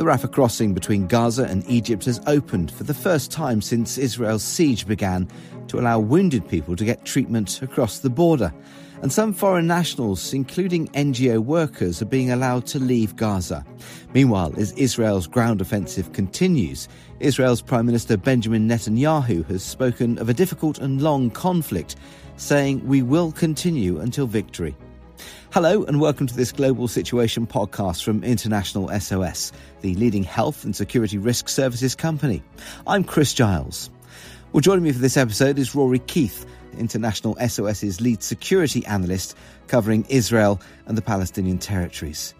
The Rafah crossing between Gaza and Egypt has opened for the first time since Israel's siege began to allow wounded people to get treatment across the border. And some foreign nationals, including NGO workers, are being allowed to leave Gaza. Meanwhile, as Israel's ground offensive continues, Israel's Prime Minister Benjamin Netanyahu has spoken of a difficult and long conflict, saying, We will continue until victory. Hello, and welcome to this Global Situation podcast from International SOS, the leading health and security risk services company. I'm Chris Giles. Well, joining me for this episode is Rory Keith, International SOS's lead security analyst covering Israel and the Palestinian territories.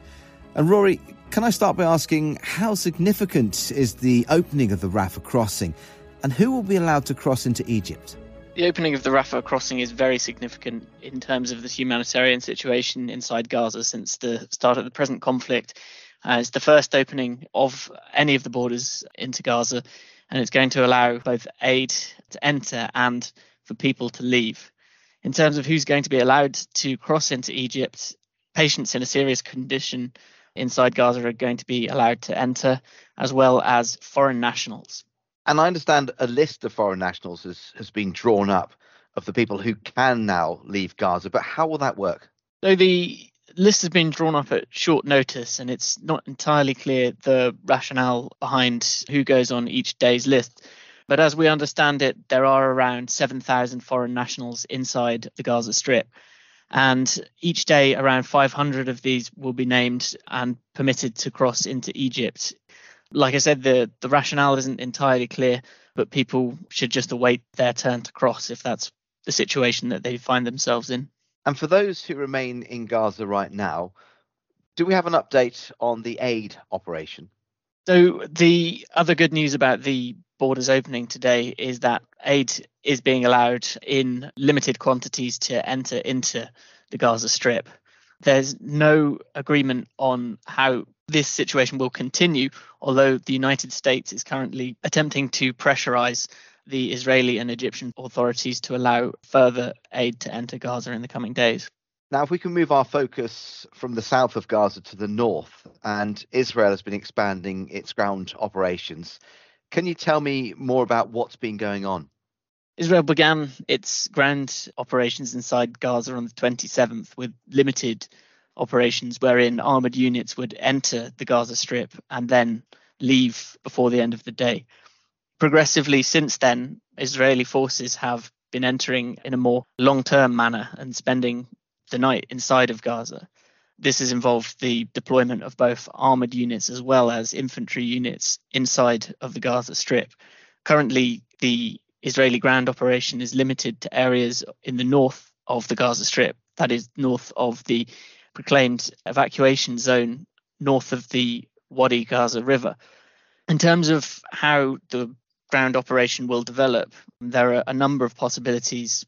And Rory, can I start by asking how significant is the opening of the Rafah crossing and who will be allowed to cross into Egypt? The opening of the Rafah crossing is very significant in terms of the humanitarian situation inside Gaza since the start of the present conflict. Uh, it's the first opening of any of the borders into Gaza, and it's going to allow both aid to enter and for people to leave. In terms of who's going to be allowed to cross into Egypt, patients in a serious condition inside Gaza are going to be allowed to enter, as well as foreign nationals. And I understand a list of foreign nationals has, has been drawn up of the people who can now leave Gaza, but how will that work? So the list has been drawn up at short notice, and it's not entirely clear the rationale behind who goes on each day's list. But as we understand it, there are around 7,000 foreign nationals inside the Gaza Strip. And each day, around 500 of these will be named and permitted to cross into Egypt like I said, the, the rationale isn't entirely clear, but people should just await their turn to cross if that's the situation that they find themselves in. And for those who remain in Gaza right now, do we have an update on the aid operation? So, the other good news about the borders opening today is that aid is being allowed in limited quantities to enter into the Gaza Strip. There's no agreement on how this situation will continue, although the United States is currently attempting to pressurize the Israeli and Egyptian authorities to allow further aid to enter Gaza in the coming days. Now, if we can move our focus from the south of Gaza to the north, and Israel has been expanding its ground operations, can you tell me more about what's been going on? Israel began its ground operations inside Gaza on the 27th with limited operations wherein armored units would enter the Gaza Strip and then leave before the end of the day. Progressively, since then, Israeli forces have been entering in a more long term manner and spending the night inside of Gaza. This has involved the deployment of both armored units as well as infantry units inside of the Gaza Strip. Currently, the Israeli ground operation is limited to areas in the north of the Gaza Strip, that is, north of the proclaimed evacuation zone north of the Wadi Gaza River. In terms of how the ground operation will develop, there are a number of possibilities.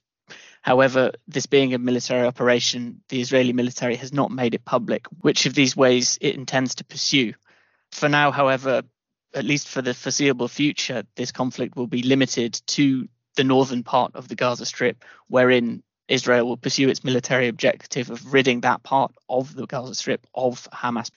However, this being a military operation, the Israeli military has not made it public which of these ways it intends to pursue. For now, however, at least for the foreseeable future, this conflict will be limited to the northern part of the Gaza Strip, wherein Israel will pursue its military objective of ridding that part of the Gaza Strip of Hamas.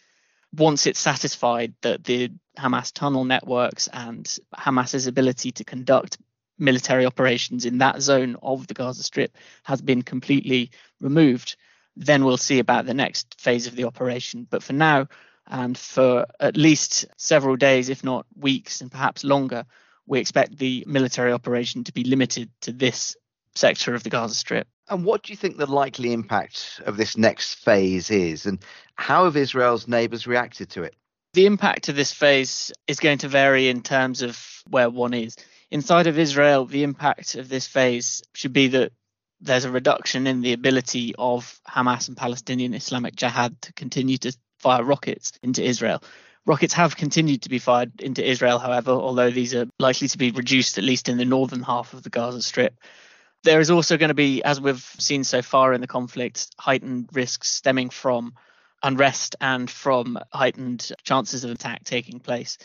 Once it's satisfied that the Hamas tunnel networks and Hamas's ability to conduct military operations in that zone of the Gaza Strip has been completely removed, then we'll see about the next phase of the operation. But for now, and for at least several days, if not weeks, and perhaps longer, we expect the military operation to be limited to this sector of the Gaza Strip. And what do you think the likely impact of this next phase is? And how have Israel's neighbours reacted to it? The impact of this phase is going to vary in terms of where one is. Inside of Israel, the impact of this phase should be that there's a reduction in the ability of Hamas and Palestinian Islamic Jihad to continue to fire rockets into Israel. Rockets have continued to be fired into Israel, however, although these are likely to be reduced at least in the northern half of the Gaza Strip. There is also going to be, as we've seen so far in the conflict, heightened risks stemming from unrest and from heightened chances of attack taking place.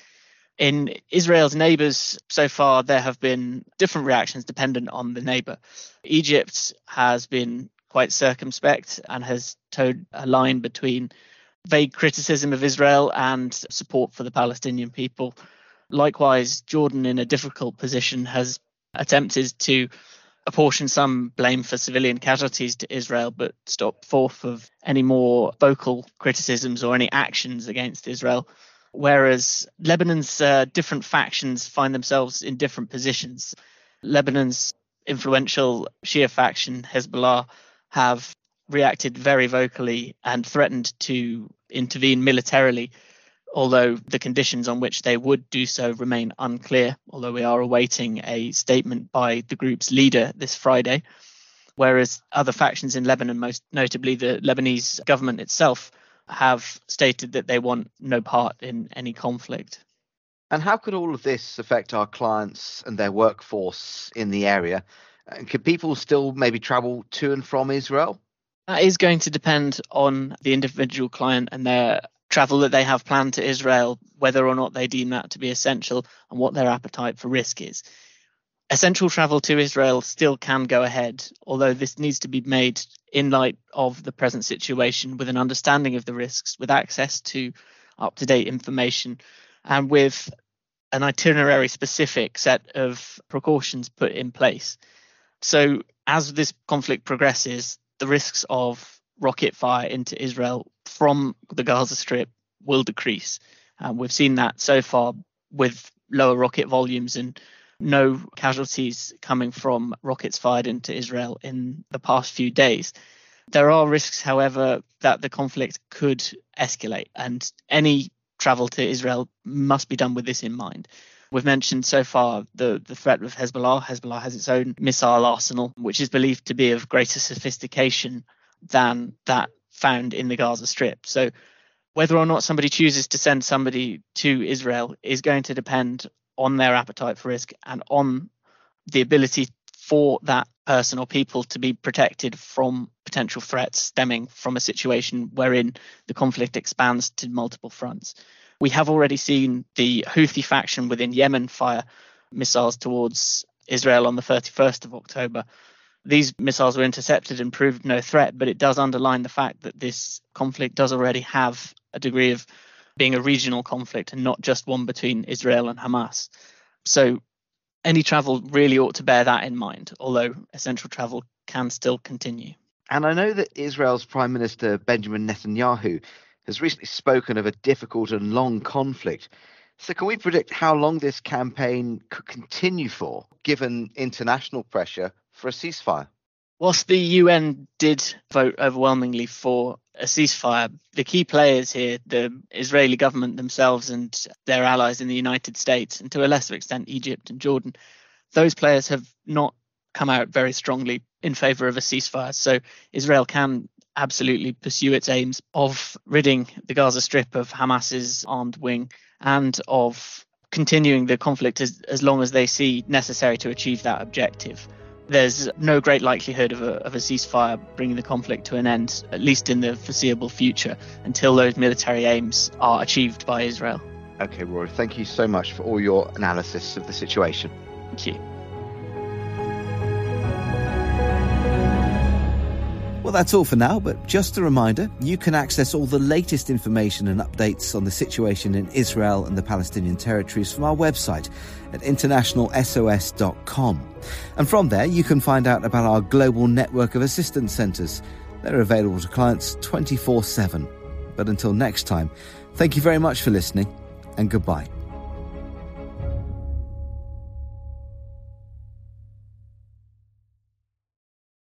In Israel's neighbors, so far, there have been different reactions dependent on the neighbor. Egypt has been quite circumspect and has toed a line between vague criticism of Israel and support for the Palestinian people. Likewise, Jordan, in a difficult position, has attempted to apportion some blame for civilian casualties to Israel, but stop forth of any more vocal criticisms or any actions against Israel. Whereas Lebanon's uh, different factions find themselves in different positions. Lebanon's influential Shia faction, Hezbollah, have reacted very vocally and threatened to intervene militarily, although the conditions on which they would do so remain unclear, although we are awaiting a statement by the group's leader this Friday. Whereas other factions in Lebanon, most notably the Lebanese government itself, have stated that they want no part in any conflict. And how could all of this affect our clients and their workforce in the area? And could people still maybe travel to and from Israel? That is going to depend on the individual client and their travel that they have planned to Israel, whether or not they deem that to be essential and what their appetite for risk is. Essential travel to Israel still can go ahead, although this needs to be made in light of the present situation with an understanding of the risks, with access to up to date information, and with an itinerary specific set of precautions put in place. So, as this conflict progresses, the risks of rocket fire into Israel from the Gaza Strip will decrease. We've seen that so far with lower rocket volumes and no casualties coming from rockets fired into Israel in the past few days. There are risks, however, that the conflict could escalate, and any travel to Israel must be done with this in mind. We've mentioned so far the, the threat of Hezbollah. Hezbollah has its own missile arsenal, which is believed to be of greater sophistication than that found in the Gaza Strip. So, whether or not somebody chooses to send somebody to Israel is going to depend on their appetite for risk and on the ability for that person or people to be protected from potential threats stemming from a situation wherein the conflict expands to multiple fronts. We have already seen the Houthi faction within Yemen fire missiles towards Israel on the 31st of October. These missiles were intercepted and proved no threat, but it does underline the fact that this conflict does already have a degree of being a regional conflict and not just one between Israel and Hamas. So any travel really ought to bear that in mind, although essential travel can still continue. And I know that Israel's Prime Minister Benjamin Netanyahu has recently spoken of a difficult and long conflict. So, can we predict how long this campaign could continue for, given international pressure for a ceasefire? Whilst the UN did vote overwhelmingly for a ceasefire, the key players here, the Israeli government themselves and their allies in the United States, and to a lesser extent Egypt and Jordan, those players have not come out very strongly in favor of a ceasefire. So Israel can absolutely pursue its aims of ridding the Gaza Strip of Hamas's armed wing and of continuing the conflict as, as long as they see necessary to achieve that objective there's no great likelihood of a, of a ceasefire bringing the conflict to an end, at least in the foreseeable future, until those military aims are achieved by Israel. Okay, Rory, thank you so much for all your analysis of the situation. Thank you. Well, that's all for now, but just a reminder you can access all the latest information and updates on the situation in Israel and the Palestinian territories from our website at internationalsos.com. And from there, you can find out about our global network of assistance centres. They're available to clients 24 7. But until next time, thank you very much for listening and goodbye.